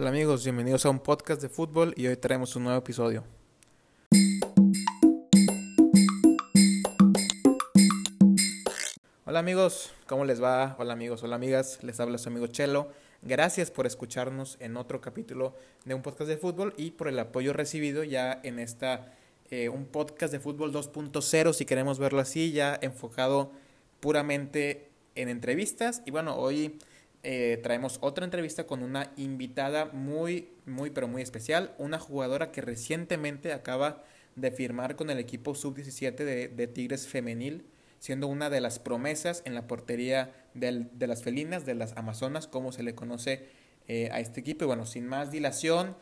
Hola amigos, bienvenidos a un podcast de fútbol y hoy traemos un nuevo episodio. Hola amigos, ¿cómo les va? Hola amigos, hola amigas, les habla su amigo Chelo. Gracias por escucharnos en otro capítulo de un podcast de fútbol y por el apoyo recibido ya en esta, eh, un podcast de fútbol 2.0, si queremos verlo así, ya enfocado puramente en entrevistas. Y bueno, hoy eh, traemos otra entrevista con una invitada muy, muy, pero muy especial, una jugadora que recientemente acaba de firmar con el equipo sub-17 de, Tigres Femenil, siendo una de las promesas en la portería de las felinas, de las amazonas, como se le conoce eh, a este equipo. Y bueno, sin más dilación,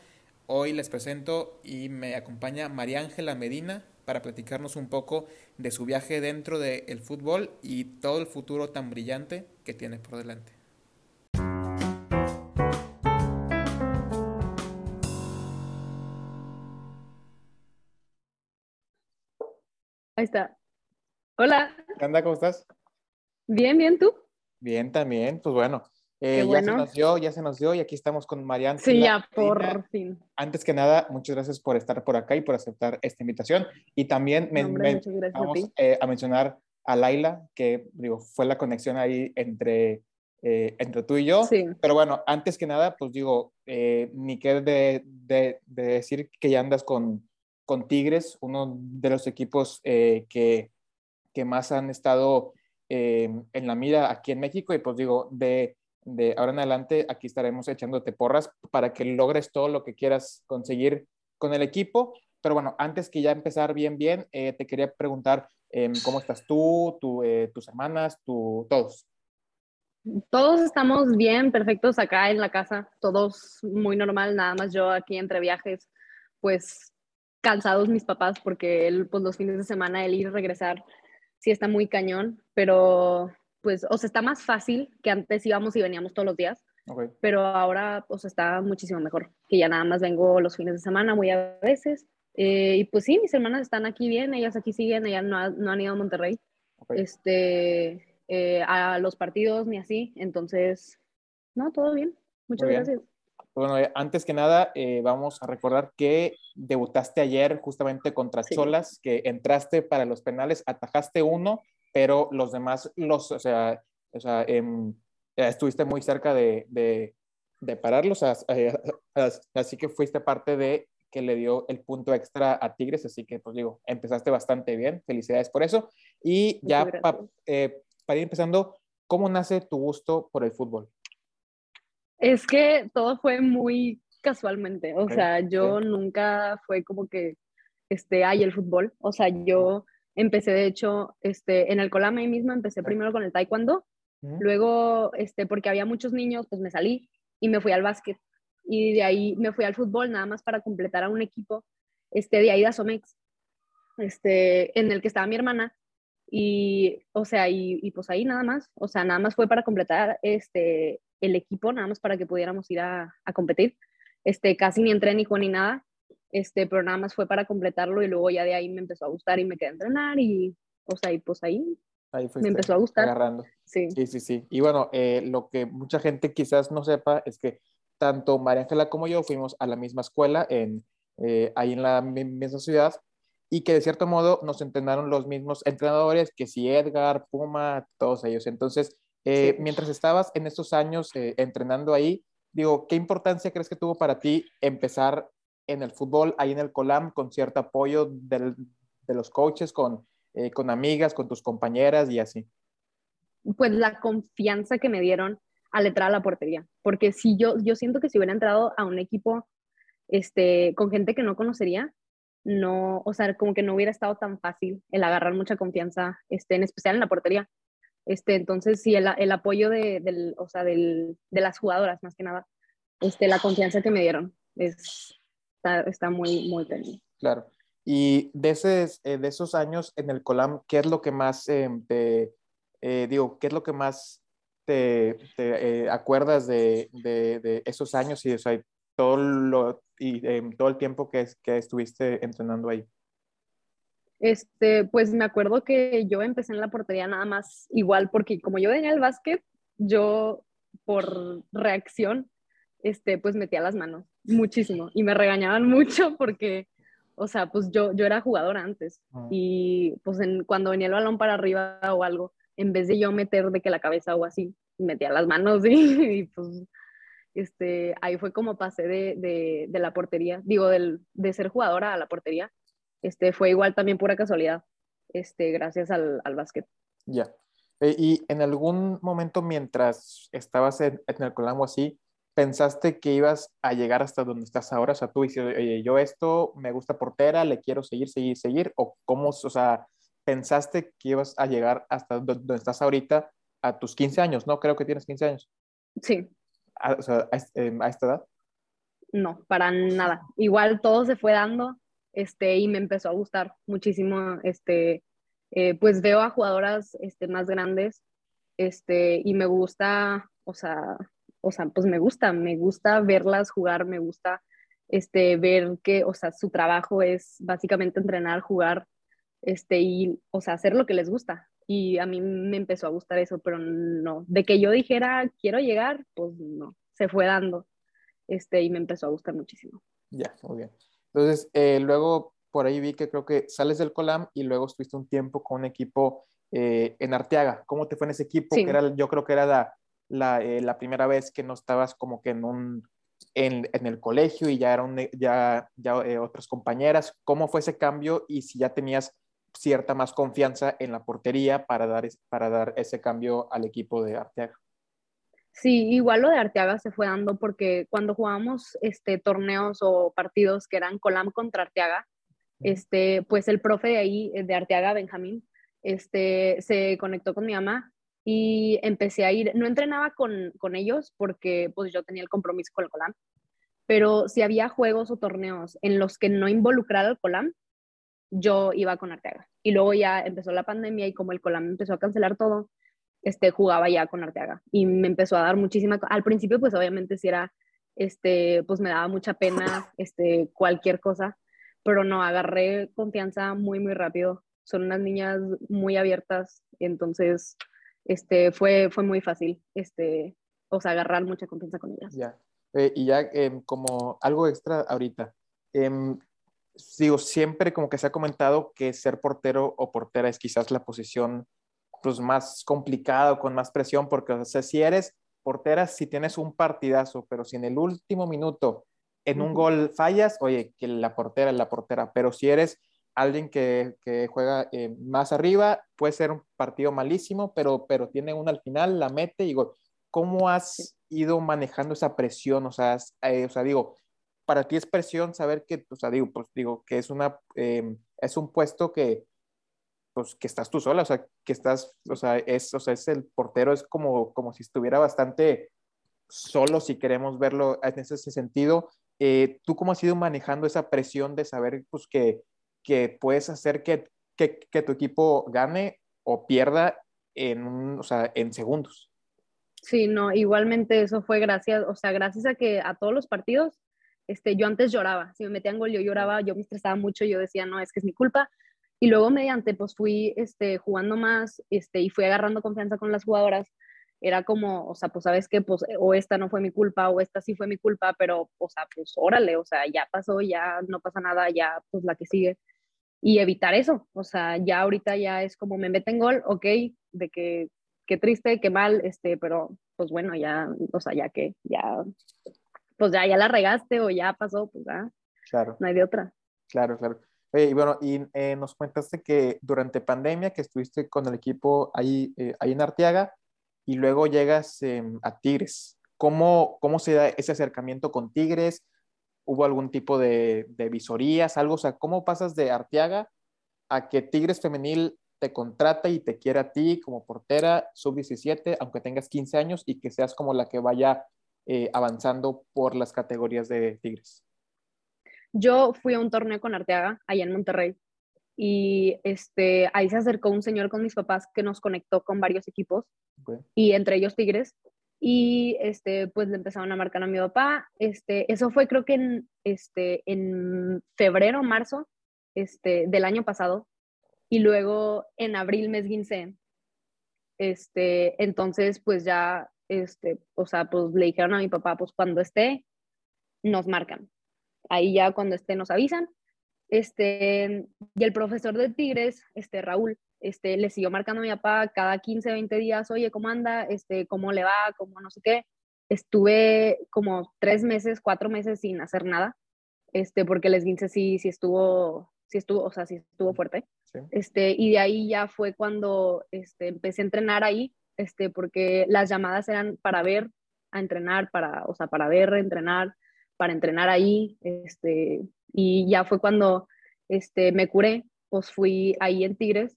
hoy les presento y me acompaña María Ángela Medina para platicarnos un poco de su viaje dentro del fútbol y todo el futuro tan brillante que tiene por delante. Ahí está. Hola. ¿Qué onda? ¿Cómo estás? Bien, bien, ¿tú? Bien, también. Pues bueno, eh, ya se nos dio, ya se nos dio y aquí estamos con Mariana. Sí, ya por fin. Antes que nada, muchas gracias por estar por acá y por aceptar esta invitación. Y también me, vamos a, eh, a, mencionar a Laila, que digo, fue la conexión ahí entre, eh, entre tú y yo. Sí. Pero bueno, antes que nada, pues digo, ni que de, de, de decir que ya andas con, con Tigres, uno de los equipos eh, que, que, más han estado eh, en la mira aquí en México. Y pues digo, de, de, ahora en adelante aquí estaremos echándote porras para que logres todo lo que quieras conseguir con el equipo. Pero bueno, antes que ya empezar bien, bien, eh, te quería preguntar em, cómo estás tú, tus hermanas, tú, todos. Todos estamos bien, perfectos acá en la casa, todos muy normal, nada más yo aquí entre viajes, pues cansados mis papás porque él, pues los fines de semana, el ir y regresar, sí está muy cañón, pero pues, o sea, está más fácil que antes íbamos y veníamos todos los días, pero ahora, pues está muchísimo mejor, que ya nada más vengo los fines de semana, muy a veces, eh, y pues sí, mis hermanas están aquí bien, ellas aquí siguen, ellas no, no han ido a Monterrey, este, eh, a los partidos ni así, entonces, no, todo bien, muchas gracias. Bueno, eh, antes que nada, eh, vamos a recordar que debutaste ayer justamente contra Cholas, que entraste para los penales, atajaste uno, pero los demás, los, o sea, o sea em, estuviste muy cerca de, de, de pararlos, así que fuiste parte de que le dio el punto extra a Tigres, así que pues digo, empezaste bastante bien, felicidades por eso. Y ya eh, para ir empezando, ¿cómo nace tu gusto por el fútbol? Es que todo fue muy casualmente, o sea, yo nunca fue como que, este, hay el fútbol, o sea, yo empecé de hecho, este, en el Colame ahí mismo, empecé primero con el taekwondo, luego, este, porque había muchos niños, pues me salí y me fui al básquet, y de ahí me fui al fútbol nada más para completar a un equipo, este, de Aida Somex, este, en el que estaba mi hermana, y, o sea, y, y, pues ahí nada más, o sea, nada más fue para completar, este, el equipo, nada más para que pudiéramos ir a, competir. Este, casi ni entré ni con ni nada, este, pero nada más fue para completarlo y luego ya de ahí me empezó a gustar y me quedé a entrenar y, o sea, y pues ahí, me empezó a gustar. Agarrando. Sí. sí, sí, sí. Y bueno, eh, lo que mucha gente quizás no sepa es que tanto María Ángela como yo fuimos a la misma escuela en, eh, ahí en la misma ciudad y que de cierto modo nos entrenaron los mismos entrenadores, que si Edgar, Puma, todos ellos. Entonces, eh, mientras estabas en estos años eh, entrenando ahí, digo, ¿qué importancia crees que tuvo para ti empezar en el fútbol, ahí en el Colam, con cierto apoyo de los coaches, con, eh, con amigas, con tus compañeras y así? Pues la confianza que me dieron al entrar a la portería, porque si yo, yo siento que si hubiera entrado a un equipo este, con gente que no conocería, no, o sea, como que no hubiera estado tan fácil el agarrar mucha confianza, este, en especial en la portería, este, entonces, sí, el, el apoyo de, del, o sea, del, de las jugadoras, más que nada, este, la confianza que me dieron, es, está, está muy, muy bien. Claro. Y de, ese, eh, de esos años en el Colam, ¿qué es lo que más eh, te, eh, digo, qué es lo que más te, te acuerdas de, de, de, esos años y o sea, todo, lo, y, todo el tiempo que, que estuviste entrenando ahí? Este, pues me acuerdo que yo empecé en la portería nada más igual, porque como yo venía el básquet, yo por reacción este, pues metía las manos, muchísimo, y me regañaban mucho porque, o sea, pues yo, yo era jugadora antes, y pues en, cuando venía el balón para arriba o algo, en vez de yo meter de que la cabeza o así, metía las manos y, pues este, ahí fue como pasé de, de, de la portería, digo, del, de ser jugadora a la portería, este, fue igual también pura casualidad, este, gracias al, al básquet. Ya. Eh, y en algún momento mientras estabas en, en el Colamo así, pensaste que ibas a llegar hasta donde estás ahora? O sea, tú dices, oye, yo esto me gusta portera, le quiero seguir, seguir, seguir, o cómo, o sea, pensaste que ibas a llegar hasta donde estás ahorita a tus 15 años, ¿no? Creo que tienes 15 años. Sí. A, o sea, a, em, a esta edad. No, para nada. Igual todo se fue dando, este, y me empezó a gustar muchísimo, este, eh, pues veo a jugadoras este, más grandes este, y me gusta, o sea, o sea, pues me gusta, me gusta verlas jugar, me gusta este, ver que, o sea, su trabajo es básicamente entrenar, jugar, este, y, o sea, hacer lo que les gusta. Y a mí me empezó a gustar eso, pero no, de que yo dijera, quiero llegar, pues no, se fue dando, este, y me empezó a gustar muchísimo. Ya, muy bien. Entonces, eh, luego por ahí vi que creo que sales del Colam y luego estuviste un tiempo con un equipo eh, en Arteaga. ¿Cómo te fue en ese equipo? Que era, yo creo que era la, la, eh, la, primera vez que no estabas como que en un en, en el colegio y ya eran ya, ya eh, otras compañeras. ¿Cómo fue ese cambio y si ya tenías cierta más confianza en la portería para dar, para dar ese cambio al equipo de Arteaga? Sí, igual lo de Arteaga se fue dando porque cuando jugábamos este, torneos o partidos que eran Colam contra Arteaga, este, pues el profe de ahí, de Arteaga, Benjamín, este, se conectó con mi mamá y empecé a ir, no entrenaba con, con ellos porque pues yo tenía el compromiso con el Colam, pero si había juegos o torneos en los que no involucrara el Colam, yo iba con Arteaga. Y luego ya empezó la pandemia y como el Colam empezó a cancelar todo, este, jugaba ya con Arteaga. Y me empezó a dar muchísima... Al principio, pues obviamente si era, este, pues me daba mucha pena, este, cualquier cosa, pero no, agarré confianza muy, muy rápido. Son unas niñas muy abiertas, entonces este, fue, fue muy fácil, este, o sea, agarrar mucha confianza con ellas. Ya, eh, y ya eh, como algo extra ahorita, eh, digo, siempre como que se ha comentado que ser portero o portera es quizás la posición pues, más complicada o con más presión, porque o sea, si eres portera, si tienes un partidazo, pero si en el último minuto en un gol fallas, oye, que la portera es la portera, pero si eres alguien que, que juega eh, más arriba, puede ser un partido malísimo, pero, pero tiene una al final, la mete y gol. ¿Cómo has ido manejando esa presión? O sea, eh, o sea, digo, para ti es presión saber que, o sea, digo, pues digo, que es una, eh, es un puesto que, pues, que estás tú sola, o sea, que estás, o sea, es, o sea, es el portero, es como, como si estuviera bastante solo, si queremos verlo en ese sentido, eh, ¿Tú cómo has ido manejando esa presión de saber pues, que, que puedes hacer que, que, que, tu equipo gane o pierda en, o sea, en segundos? Sí, no, igualmente eso fue gracias, o sea, gracias a que a todos los partidos, este, yo antes lloraba, si me metían gol yo lloraba, yo me estresaba mucho, yo decía, no, es que es mi culpa, y luego mediante, pues fui este, jugando más este, y fui agarrando confianza con las jugadoras, era como, o sea, pues sabes que, pues, o esta no fue mi culpa, o esta sí fue mi culpa, pero, o sea, pues órale, o sea, ya pasó, ya no pasa nada, ya, pues la que sigue. Y evitar eso, o sea, ya ahorita ya es como me meten gol, ok, de que, qué triste, qué mal, este, pero, pues bueno, ya, o sea, ya que, ya, pues ya, ya la regaste o ya pasó, pues ya, claro. no hay de otra. Claro, claro. Y bueno, y eh, nos cuentaste que durante pandemia que estuviste con el equipo ahí, eh, ahí en Arteaga, y luego llegas eh, a Tigres. ¿Cómo, ¿Cómo se da ese acercamiento con Tigres? ¿Hubo algún tipo de, de, visorías, algo? O sea, ¿cómo pasas de Arteaga a que Tigres Femenil te contrata y te quiera a ti como portera sub-17, aunque tengas 15 años y que seas como la que vaya eh, avanzando por las categorías de Tigres? Yo fui a un torneo con Arteaga allá en Monterrey y este, ahí se acercó un señor con mis papás que nos conectó con varios equipos okay. y entre ellos Tigres y este, pues le empezaron a marcar a mi papá. Este, eso fue creo que en, este, en febrero, marzo este, del año pasado y luego en abril mes 15. Este, entonces pues ya este, o sea, pues le dijeron a mi papá, pues cuando esté, nos marcan. Ahí ya cuando esté nos avisan. Este, y el profesor de Tigres, este, Raúl, este, le siguió marcando a mi papá cada 15, 20 días, oye, ¿cómo anda? Este, ¿Cómo le va? ¿Cómo no sé qué? Estuve como tres meses, cuatro meses sin hacer nada, este, porque el esguince sí, sí estuvo, sí estuvo, o sea, sí estuvo fuerte. Este, y de ahí ya fue cuando este, empecé a entrenar ahí, este, porque las llamadas eran para ver, a entrenar, para, o sea, para ver, entrenar, para entrenar ahí, este, y ya fue cuando este, me curé, pues fui ahí en Tigres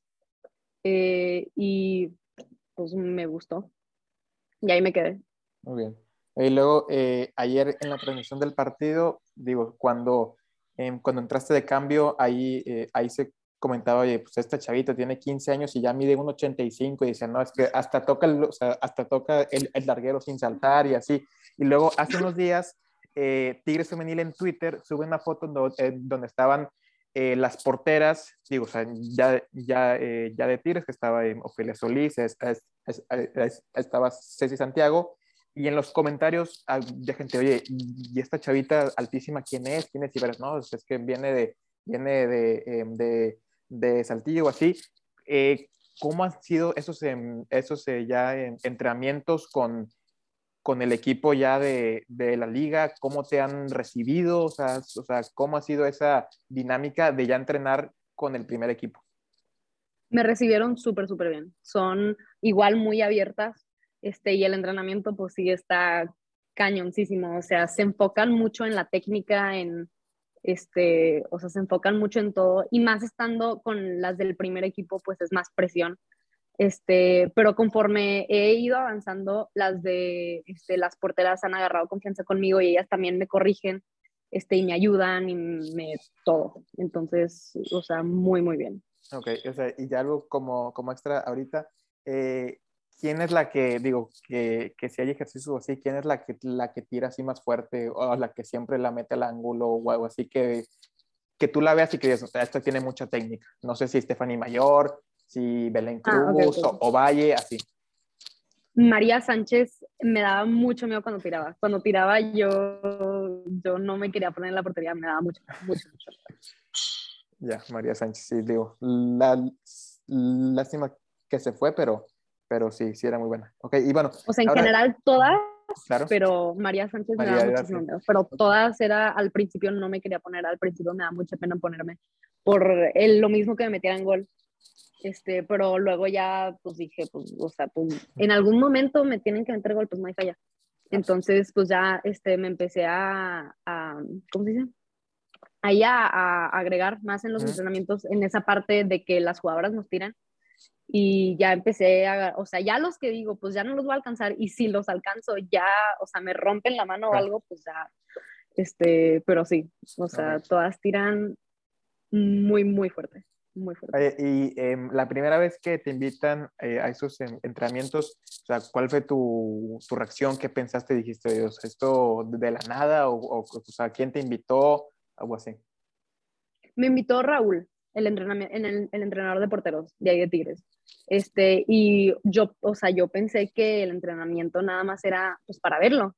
eh, y pues me gustó. Y ahí me quedé. Muy bien. Y luego, eh, ayer en la transmisión del partido, digo, cuando, em, cuando entraste de cambio, ahí, eh, ahí se comentaba, oye, pues esta chavita tiene 15 años y ya mide un 85 y dice, no, es que hasta toca el, o sea, hasta toca el, el, larguero sin saltar y así. Y luego hace unos días, eh, Tigres Femenil en Twitter sube una foto donde, eh, estaban eh, las porteras, digo, ya, ya, eh, ya de Tigres, que estaba en Ofelia Solís, es, es, es, estaba Ceci Santiago, y en los comentarios de gente, oye, ¿y esta chavita altísima quién es? ¿Quién es? Y verás, no, es que viene de, viene de, em, de, de Saltillo o así. Eh, ¿Cómo han sido esos, em, esos eh, ya entrenamientos con, con el equipo ya de, de, la liga? ¿Cómo te han recibido? O sea, o sea, ¿cómo ha sido esa dinámica de ya entrenar con el primer equipo? Me recibieron súper, súper bien. Son igual muy abiertas este, y el entrenamiento pues sí está cañoncísimo. O sea, se enfocan mucho en la técnica, en, este, o sea, se enfocan mucho en todo y más estando con las del primer equipo, pues es más presión. Este, pero conforme he ido avanzando, las de este, las porteras han agarrado confianza conmigo y ellas también me corrigen este, y me ayudan y me todo. Entonces, o sea, muy, muy bien. Ok, o sea, y ya algo como, como extra ahorita, eh, ¿quién es la que, digo, que, que si hay ejercicios así, quién es la que, la que tira así más fuerte o la que siempre la mete al ángulo o algo así que, que tú la veas y que digas, o sea, esta tiene mucha técnica? No sé si Stephanie Mayor, si Belén Cruz ah, okay, okay. O, o, Valle, así. María Sánchez me daba mucho miedo cuando tiraba. Cuando tiraba yo, yo no me quería poner en la portería, me daba mucho, mucho, mucho. Ya, María Sánchez, sí, digo, la, lástima que se fue, pero pero sí, sí era muy buena. Ok, y bueno. O sea, en ahora, general todas, claro. pero María Sánchez María me da muchísimo miedo. Pero todas era, al principio no me quería poner, al principio me da mucha pena ponerme por el, lo mismo que me metieran gol. Este, pero luego ya, pues dije, pues, o sea, pues, en algún momento me tienen que meter gol, pues no hay falla. Entonces, pues ya, este, me empecé a, a ¿cómo se dice? Ahí a, a agregar más en los uh -huh. entrenamientos, en esa parte de que las jugadoras nos tiran y ya empecé a, o sea, ya los que digo, pues ya no los voy a alcanzar y si los alcanzo ya, o sea, me rompen la mano o algo, pues ya, este, pero sí, o sea, okay. todas tiran muy, muy fuerte, muy fuerte. Y eh, la primera vez que te invitan eh, a esos entrenamientos, o sea, ¿cuál fue tu, tu reacción? ¿Qué pensaste? Dijiste, Dios, ¿esto de la nada? O, o, o sea, ¿quién te invitó? Algo así. Me invitó Raúl, el, entrenamiento, en el, el, entrenador de porteros de ahí de Tigres. Este, y yo, o sea, yo pensé que el entrenamiento nada más era pues para verlo.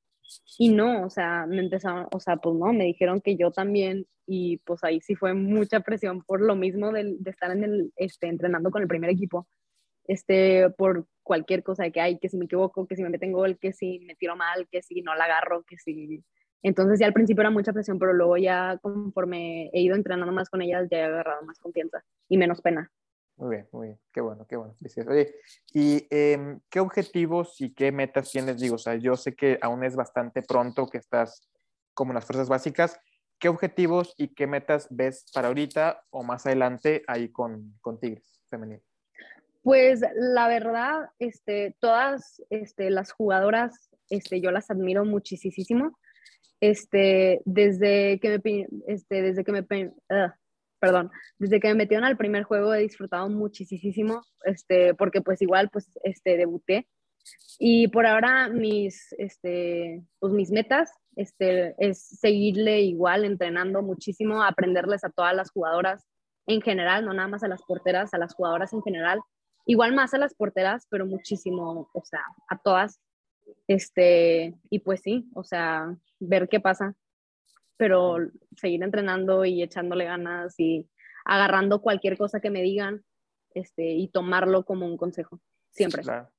Y no, o sea, me empezaron, o sea, pues no, me dijeron que yo también, y pues ahí sí fue mucha presión por lo mismo de, de estar en el, este, entrenando con el primer equipo, este, por cualquier cosa de que hay, que si me equivoco, que si me meten gol, que si me tiro mal, que si no la agarro, que si entonces ya al principio era mucha presión, pero luego ya conforme he ido entrenando más con ellas, ya he agarrado más confianza y menos pena. Muy bien, muy bien, qué bueno, qué bueno. ¿y eh, qué objetivos y qué metas tienes? Digo, o sea, yo sé que aún es bastante pronto que estás como en las fuerzas básicas. ¿Qué objetivos y qué metas ves para ahorita o más adelante ahí con, con Tigres femenil? Pues la verdad, este, todas este, las jugadoras, este, yo las admiro muchísimo este, desde que me, este, desde que me, uh, perdón, desde que me metieron al primer juego he disfrutado muchísimo, este, porque pues igual, pues, este, debuté. Y por ahora mis, este, pues mis metas, este, es seguirle igual, entrenando muchísimo, aprenderles a todas las jugadoras en general, no nada más a las porteras, a las jugadoras en general, igual más a las porteras, pero muchísimo, o sea, a todas, Este, y pues sí, o sea, ver qué pasa, pero seguir entrenando y echándole ganas y agarrando cualquier cosa que me digan este, y tomarlo como un consejo, siempre. Claro.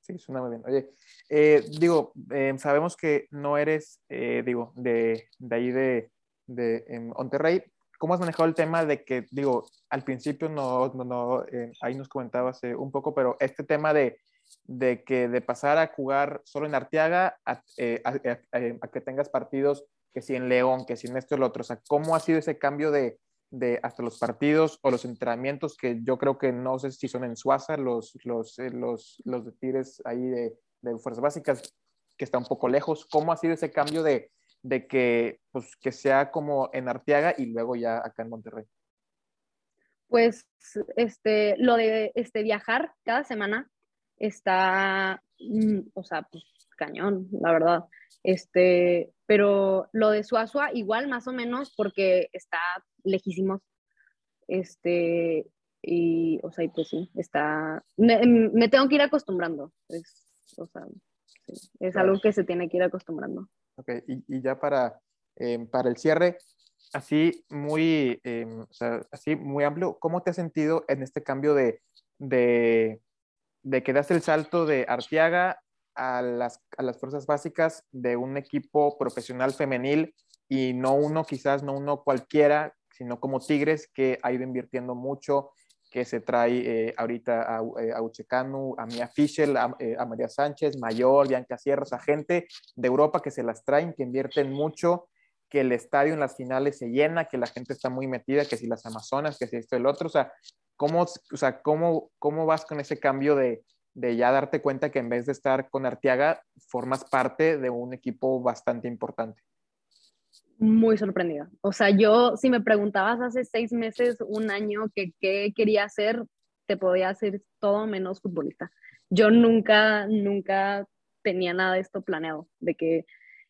Sí, suena muy bien. Oye, eh, digo, eh, sabemos que no eres, eh, digo, de, de, ahí de, de en Monterrey. ¿Cómo has manejado el tema de que, digo, al principio no, no, no ahí nos comentabas un poco, pero este tema de, de que de pasar a jugar solo en Arteaga a, a, que tengas partidos que si en León, que si en esto y lo otro, o sea, ¿cómo ha sido ese cambio de, de hasta los partidos o los entrenamientos que yo creo que no sé si son en Suaza, los, los, eh, los, los de tires ahí de, de, fuerzas básicas, que está un poco lejos. ¿Cómo ha sido ese cambio de, de que, pues, que sea como en Arteaga y luego ya acá en Monterrey? Pues este, lo de este, viajar cada semana está, mm, o sea, pues cañón, la verdad. Este, pero lo de Suazua igual más o menos porque está lejísimos. Este, y, o sea, y pues sí, está, me, tengo que ir acostumbrando. Es, o sea, es algo que se tiene que ir acostumbrando. Ok, y, y ya para, em, para el cierre, así muy, em, o sea, así muy amplio, ¿cómo te has sentido en este cambio de, de, de que das el salto de Arteaga a las, a las fuerzas básicas de un equipo profesional femenil y no uno, quizás no uno cualquiera, sino como Tigres, que ha ido invirtiendo mucho, que se trae eh, ahorita a, eh, a, Uchecanu, a Mia Fischel, eh, a, María Sánchez, Mayor, Bianca Sierras, a gente de Europa que se las traen, que invierten mucho, que el estadio en las finales se llena, que la gente está muy metida, que si las Amazonas, que si esto el otro, o sea, ¿cómo, o sea, cómo, cómo vas con ese cambio de, de ya darte cuenta que en vez de estar con Arteaga, formas parte de un equipo bastante importante? Muy sorprendida. O sea, yo, si me preguntabas hace seis meses, un año, que qué quería hacer, te podía hacer todo menos futbolista. Yo nunca, nunca tenía nada de esto planeado, de que,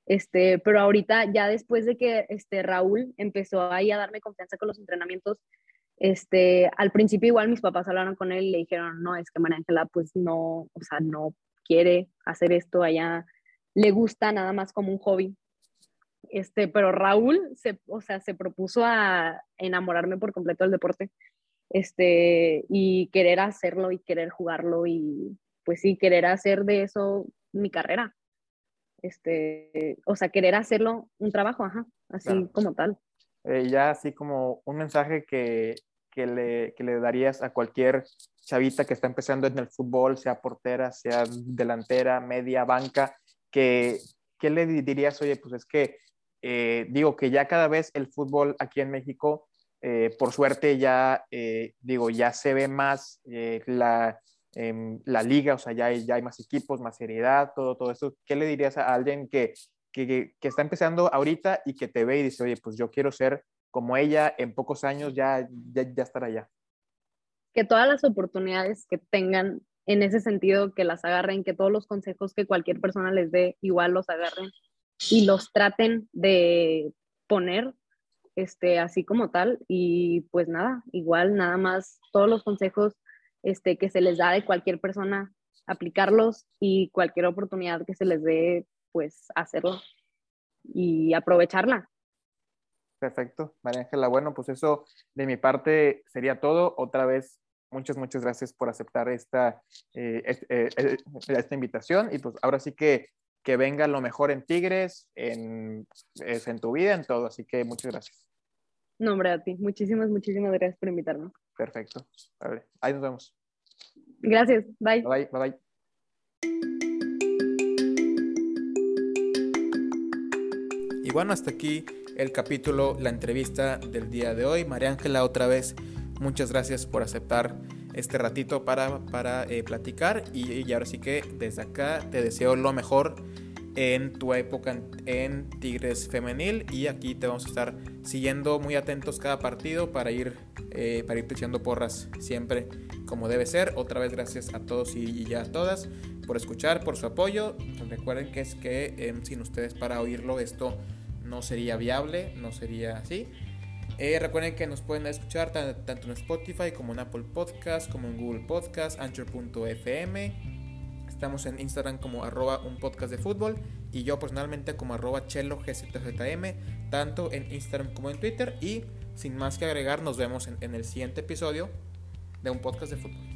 este, pero ahorita ya después de que este, Raúl empezó ahí a darme confianza con los entrenamientos, este, al principio igual mis papás hablaron con él y le dijeron, no, es que María Ángela pues no, o sea, no quiere hacer esto allá, le gusta nada más como un hobby. Este, pero Raúl se, o sea, se propuso a enamorarme por completo del deporte, este, y querer hacerlo y querer jugarlo y pues sí, querer hacer de eso mi carrera. Este, o sea, querer hacerlo un trabajo, ajá, así como tal. Eh, ya así como un mensaje que, que, le, que, le, darías a cualquier chavita que está empezando en el fútbol, sea portera, sea delantera, media, banca, que, ¿qué le dirías? Oye, pues es que eh, digo que ya cada vez el fútbol aquí en México, eh, por suerte ya, digo, ya se ve más la, em, la liga, o sea, ya hay, ya hay más equipos, más seriedad, todo, todo eso. ¿Qué le dirías a alguien que que, está empezando ahorita y que te ve y dice, oye, pues yo quiero ser como ella, en pocos años ya, ya, ya estar allá. Que todas las oportunidades que tengan en ese sentido, que las agarren, que todos los consejos que cualquier persona les dé, igual los agarren y los traten de poner este, así como tal. Y pues nada, igual nada más todos los consejos este, que se les da de cualquier persona, aplicarlos y cualquier oportunidad que se les dé, pues hacerlo y aprovecharla. Perfecto, María Ángela. Bueno, pues eso de mi parte sería todo. Otra vez, muchas, muchas gracias por aceptar esta, eh, eh, eh, esta invitación. Y pues ahora sí que, que venga lo mejor en Tigres, en, en tu vida, en todo. Así que muchas gracias. No, hombre, a ti. Muchísimas, muchísimas gracias por invitarme. Perfecto. ahí nos vemos. Gracias. Bye. Bye, bye. bye. Bueno, hasta aquí el capítulo, la entrevista del día de hoy. María Ángela, otra vez, muchas gracias por aceptar este ratito para, para eh, platicar y, ahora sí que desde acá te deseo lo mejor en tu época en, Tigres Femenil y aquí te vamos a estar siguiendo muy atentos cada partido para ir, eh, para ir echando porras siempre como debe ser. Otra vez gracias a todos y, ya a todas por escuchar, por su apoyo. Recuerden que es que em, sin ustedes para oírlo esto no sería viable, no sería así. Eh, recuerden que nos pueden escuchar tanto en Spotify como en Apple Podcast, como en Google Podcast, Anchor.fm. Estamos en Instagram como arroba un podcast de fútbol y yo personalmente como arroba chelo gzm, tanto en Instagram como en Twitter. Y sin más que agregar, nos vemos en el siguiente episodio de un podcast de fútbol.